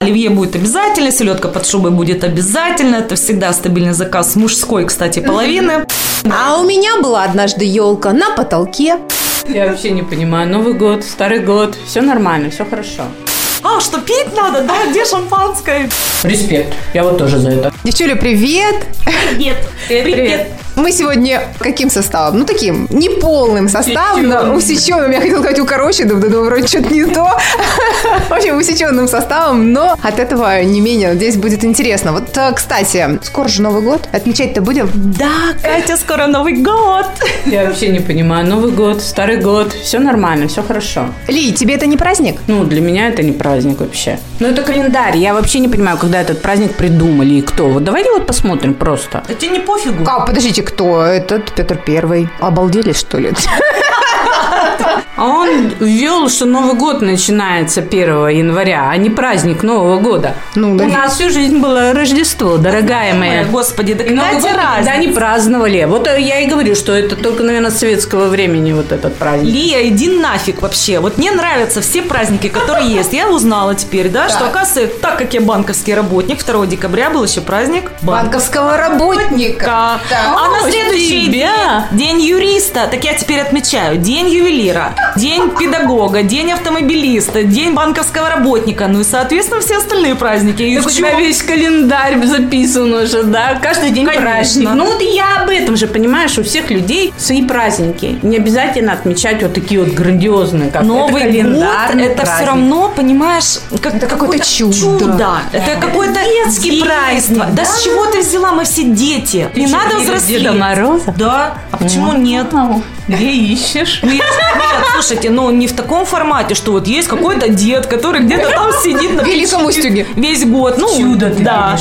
Оливье будет обязательно, селедка под шубой будет обязательно. Это всегда стабильный заказ мужской, кстати, половины. А у меня была однажды елка на потолке. Я вообще не понимаю. Новый год, старый год, все нормально, все хорошо. А, что пить надо, да? Где шампанское? Респект. Я вот тоже за это. Девчуля, привет! Привет. Привет. Мы сегодня каким составом? Ну, таким неполным составом, но усеченным. Я хотела сказать укороченным, да, да, вроде что-то не то. В общем, усеченным составом, но от этого не менее здесь будет интересно. Вот, э, кстати, скоро же Новый год. Отмечать-то будем? Да, Катя, скоро Новый год. Я вообще не понимаю. Новый год, старый год, все нормально, все хорошо. Ли, тебе это не праздник? Ну, для меня это не праздник вообще. Ну, это календарь. Я вообще не понимаю, когда этот праздник придумали и кто. Вот давайте вот посмотрим просто. А тебе не пофигу? А, подождите, кто? Этот Петр Первый. Обалдели, что ли? Ввел, что Новый год начинается 1 января, а не праздник Нового года. Ну, да. У нас всю жизнь было Рождество, дорогая моя. Господи, да Новый год никогда не праздновали. Вот э, я и говорю, что это только, наверное, с советского времени вот этот праздник. Лия, иди нафиг вообще. Вот мне нравятся все праздники, которые есть. Я узнала теперь, да, что, оказывается, так как я банковский работник, 2 декабря был еще праздник Банковского работника. А на следующий день юриста, так я теперь отмечаю, день ювелира, день педагога, день автомобилиста, день банковского работника, ну и, соответственно, все остальные праздники. И Так у тебя весь календарь записан уже, да? Каждый день Конечно. праздник. Ну вот я об этом же, понимаешь, у всех людей свои праздники. Не обязательно отмечать вот такие вот грандиозные, как Новый это год, календарный это все праздник. равно, понимаешь, как Это какое-то чудо. Это какой-то Детский праздник, праздник. Да, с чего ты взяла? Мы все дети. Не что, надо взрослеть. Деда Мороза? Да. А почему нет? Где ищешь? Нет, слушайте, ну не в таком формате, что вот есть какой-то дед, который где-то там сидит на Великом Устюге. весь год. Ну, Чудо ты да.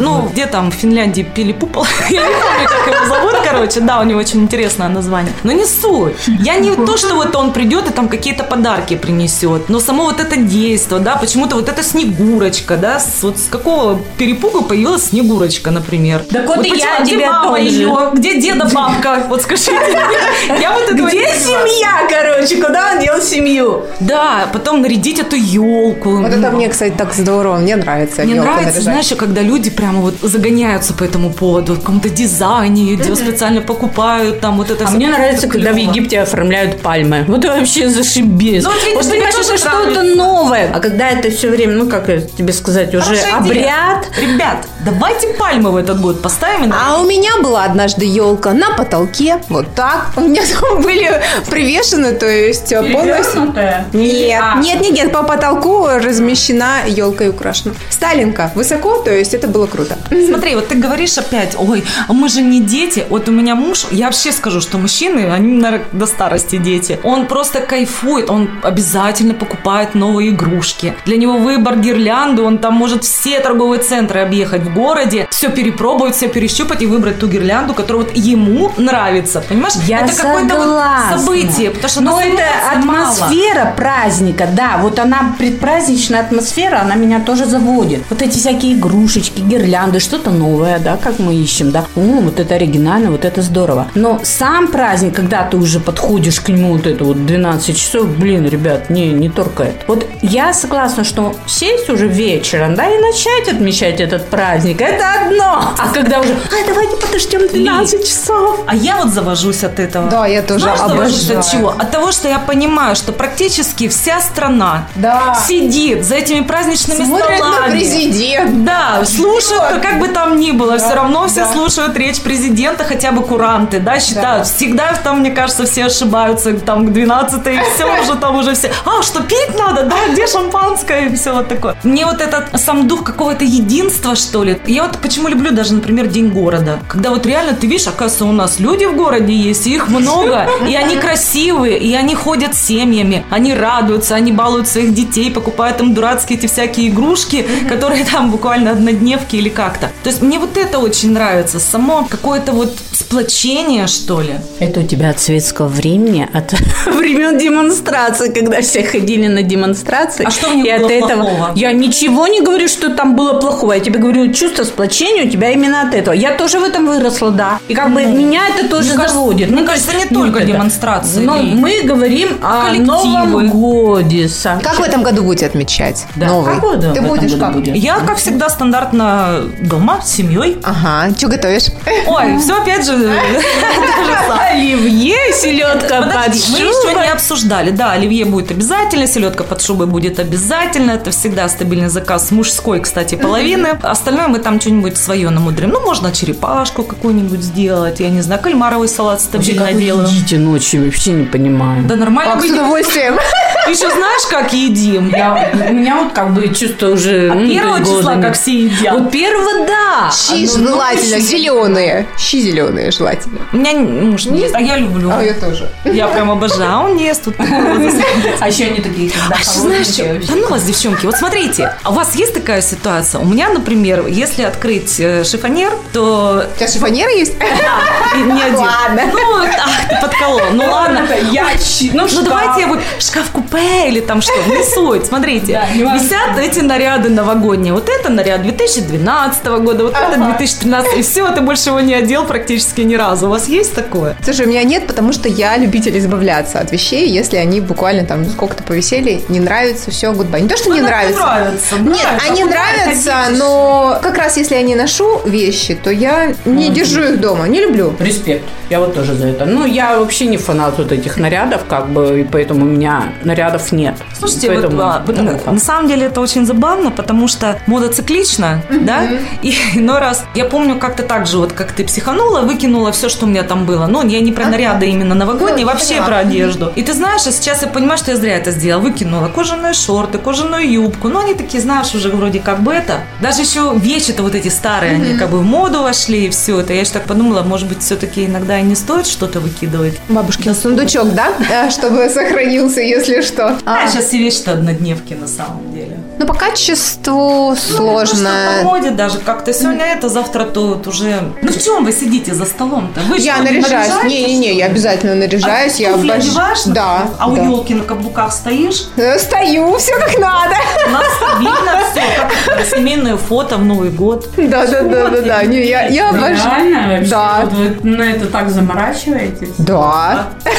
Ну, где там в Финляндии пили пупол. Я не помню, как его зовут, короче. Да, у него очень интересное название. Но не суть. Я не то, что вот он придет и там какие-то подарки принесет, но само вот это действие, да, почему-то вот эта снегурочка, да, с- вот с какого перепугу появилась снегурочка, например. Так вот и я где мама ее? Где деда бабка? Вот скажите. Я вот Где семья, короче? Куда он дел семью? Да, потом нарядить эту елку. Вот это мне, кстати, так здорово. Мне нравится. Мне нравится, наряжать. знаешь, когда люди прямо вот загоняются по этому поводу, в каком-то дизайне, где специально покупают там вот это А мне нравится, когда в. Египте оформляют пальмы. Вот вообще зашибись. Ну, вот видишь, тебе понимаешь, это что-то новое. А когда это все время, ну, как тебе сказать, уже Хорошая идея. обряд. Ребят, давайте пальмы в этот год поставим. А у меня была однажды елка на потолке, вот так. У меня там были привешены, то есть э, Нет, А. нет, нет, нет, по потолку размещена елка и украшена. Сталинка высоко, то есть это было круто. Смотри, вот ты говоришь опять, ой, а мы же не дети. Вот у меня муж, я вообще скажу, что мужчины, они, наверное, до старости дети. Он просто кайфует, он обязательно покупает новые игрушки. Для него выбор гирлянды, он там может все торговые центры объехать в городе, все перепробовать, все перещупать и выбрать ту гирлянду, которая вот ему нравится. Понимаешь? Я это какое-то вот событие, потому что нас это эмоций мало. атмосфера праздника, да, вот она, предпраздничная атмосфера, она меня тоже заводит. Вот эти всякие игрушечки, гирлянды, что-то новое, да, как мы ищем, да. О, вот это оригинально, вот это здорово. Но сам праздник, когда ты уже подходишь к нему, вот это вот 12 часов, блин, ребят, не, не торкает. Вот я согласна, что сесть уже вечером, да, и начать отмечать этот праздник, это одно. А когда уже, а давайте подождем 12 часов. А я вот завожусь от этого. Да, я тоже Знаешь, завожусь обожаю. от чего? От того, что я понимаю, что практически вся страна Да. сидит за этими праздничными Смотрят на столами. президент. Да, слушают, Ждёт. как бы там ни было, все равно все да. слушают речь президента, хотя бы куранты, да, считают. Всегда там, мне кажется, все ошибаются, там к 12 и все уже там уже все. А, что пить надо, да, где шампанское и все вот такое. Мне вот этот сам дух какого-то единства, что ли. Я вот почему люблю даже, например, День города. Когда вот реально ты видишь, оказывается, у нас люди в городе есть, и их много, и они красивые, и они ходят с семьями, они радуются, они балуют своих детей, покупают им дурацкие эти всякие игрушки, которые там буквально однодневки или как-то. То есть мне вот это очень нравится, само какое-то вот сплочение, что ли. Это у тебя от советского времени, от времен демонстрации, когда все ходили на демонстрации. А что них и было от этого плохого? Я ничего не говорю, что там было плохого. Я тебе говорю, чувство сплочения у тебя именно от этого. Я тоже в этом выросла, да. И как бы меня это тоже Ну, мне кажется- заводит. мне Ну, кажется, есть, не ну, только это- демонстрации. Но мы говорим говорим о Коллективы. Новом годе. Саша. Как в этом году будете отмечать? Да, Новый. как году Ты в этом будешь году как? будет? Я, как всегда, стандартно дома, с семьей. Ага, что готовишь? Ой, все опять же... Оливье, селедка под Подожди, мы еще шубой. не обсуждали. Да, оливье будет обязательно, селедка под шубой будет обязательно. Это всегда стабильный заказ мужской, кстати, половины. Остальное мы там что-нибудь свое намудрим. Ну, можно черепашку какую-нибудь сделать, я не знаю, кальмаровый салат стабильно делаю. едите ночью, вообще не понимаю. Да нормально удовольствием. Еще знаешь, как едим? Я, у меня вот как бы чувство уже... ну, то Первого числа, как все едят. Вот первого, да. Щи А, ну, ну, желательно, щи- зеленые. Щи зеленые желательно. У меня муж не ест, а я люблю. А я тоже. Я прям обожаю. А он не ест тут. А еще они такие, когда А что знаешь, что? Да ну вас, девчонки, вот смотрите, а у вас есть такая ситуация? У меня, например, если открыть э, шифонер, то У тебя шифонеры есть? и не один. Ладно. Ну, ах, ты подколол. Ну ладно. ящик, ну, Ну давайте я вот шкаф-купе или там что, не суть. Смотрите, висят эти наряды новогодние. Вот это наряд 2012 года, вот это 2013. И все, ты больше его не одел практически ни разу. У вас есть такое? Слушай, у меня нет, потому что я любитель избавляться от вещей, если они буквально там сколько-то повисели, не нравится, все, гудбай. Не то, что не нравится. нравится. Нет, они нравятся, но как раз если я не ношу вещи, то я не держу их дома, не люблю. Респект. Я вот тоже за это. Ну, я вообще не фанат вот этих нарядов, как бы, и поэтому у меня нарядов нет. Слушайте, Поэтому, а, вот, э, как. на самом деле это очень забавно, потому что мода циклична, да, и иной раз, я помню как-то так же, вот как ты психанула, выкинула все, что у меня там было, ну, я не про наряды именно новогодние, Ну, вообще поняла. про одежду. И ты знаешь, а сейчас я понимаю, что я зря это сделала, выкинула кожаные шорты, кожаную юбку, ну, они такие, знаешь, уже вроде как бы это, даже еще вещи-то вот эти старые, они как бы в моду вошли и все это, я еще так подумала, может быть, все-таки иногда и не стоит что-то выкидывать. Бабушкин сундучок, да? А, Чтобы сохранился, если что. А, А, сейчас все вещи-то однодневки на самом деле. Ну, по качеству Ну, сложно. просто по моде даже как-то сегодня это, завтра то вот уже. Ну в чем вы сидите за столом-то? Вы Я что, наряжаюсь. Не-не-не, я обязательно наряжаюсь. А я обож- одеваешь, Да. А у да. елки на каблуках стоишь? Э, Стою, все как надо. У нас видно все, как семейное фото в Новый год. Да, да, да, да, да. Не, я, я обожаю. Реально? Вообще? Да. Вот вы на это так заморачиваетесь? Да. Да.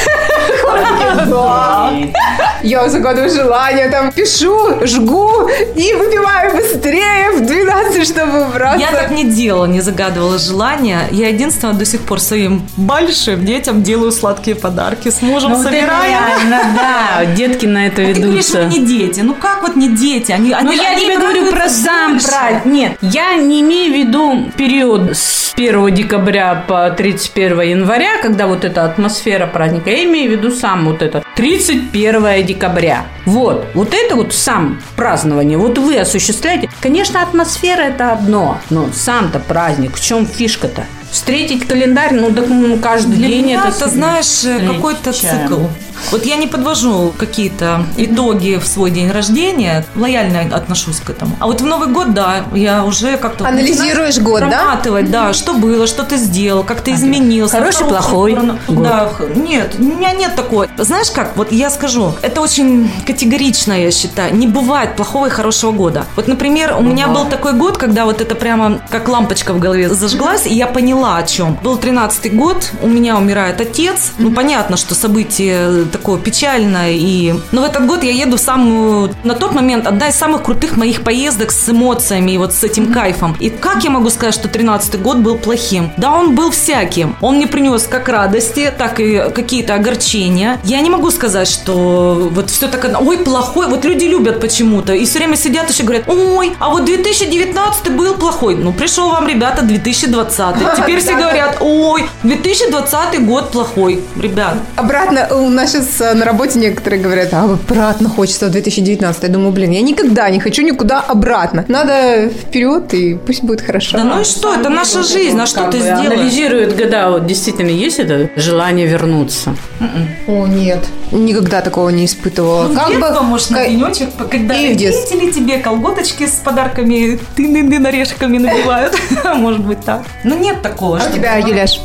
Я загадываю желание, там пишу, жгу и выпиваю быстрее в 12, чтобы убраться. Я так не делала, не загадывала желания. Я единственное до сих пор своим большим детям делаю сладкие подарки. С мужем Ну, собираем. реально, да. Детки на это А ты говоришь, ведутся. не дети. Ну как вот не дети? Они, Ну, они, я они тебе говорю про сам праздник. Нет, я не имею в виду период с 1 декабря по 31 января, когда вот эта атмосфера праздника. Я имею в виду сам вот это 31 декабря. Вот, вот это вот сам празднование. Вот вы осуществляете. Конечно, атмосфера это одно, но сам-то праздник. В чем фишка-то? Встретить календарь, ну, так ну, каждый Для день меня это... знаешь, э, какой-то цикл. Вот я не подвожу какие-то итоги в свой день рождения, лояльно отношусь к этому. А вот в Новый год, да, я уже как-то... Анализируешь год, да? проматывать, да? что было, что ты сделал, как ты изменился. Хороший, плохой год. Да, нет, у меня нет такого. Знаешь как, вот я скажу, это очень категорично, я считаю. Не бывает плохого и хорошего года. Вот, например, у меня был такой год, когда вот это прямо как лампочка в голове зажглась, и я поняла о чем. Был 13-й год, у меня умирает отец. Ну, понятно, что событие такое печальное. И... Но в этот год я еду в самую... На тот момент одна из самых крутых моих поездок с эмоциями и вот с этим кайфом. И как я могу сказать, что 13-й год был плохим? Да, он был всяким. Он мне принес как радости, так и какие-то огорчения. Я не могу сказать, что вот все так... Ой, плохой. Вот люди любят почему-то. И все время сидят еще говорят, ой, а вот 2019 был плохой. Ну, пришел вам, ребята, 2020. Теперь все говорят, ой, 2020 год плохой. Ребят, Обратно, у нас сейчас на работе некоторые говорят, а обратно хочется в 2019. Я думаю, блин, я никогда не хочу никуда обратно. Надо вперед, и пусть будет хорошо. да ну и что, это наша жизнь, а что Как ты бы сделаешь? Анализирует года, вот действительно есть это желание вернуться. О, нет. Никогда такого не испытывала. Ну, в детство, может, на денечек, когда родители тебе колготочки с подарками тын-дын-дын орешками набивают. Может быть так. Ну, нет такого. А у тебя, прям- Юляш?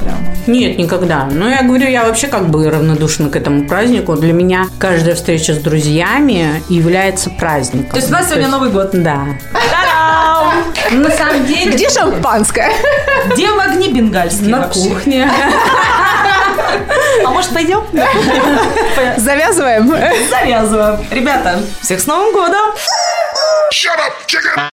Нет, никогда. Но я говорю, я вообще как бы равнодушна к этому празднику. Для меня каждая встреча с друзьями является праздником. То есть у нас сегодня Новый год. Да. На самом деле... Где шампанское? Где в огне бенгальские На кухне. А может, пойдем? Завязываем. Завязываем. Ребята, всех с Новым годом! Shut up, chicken!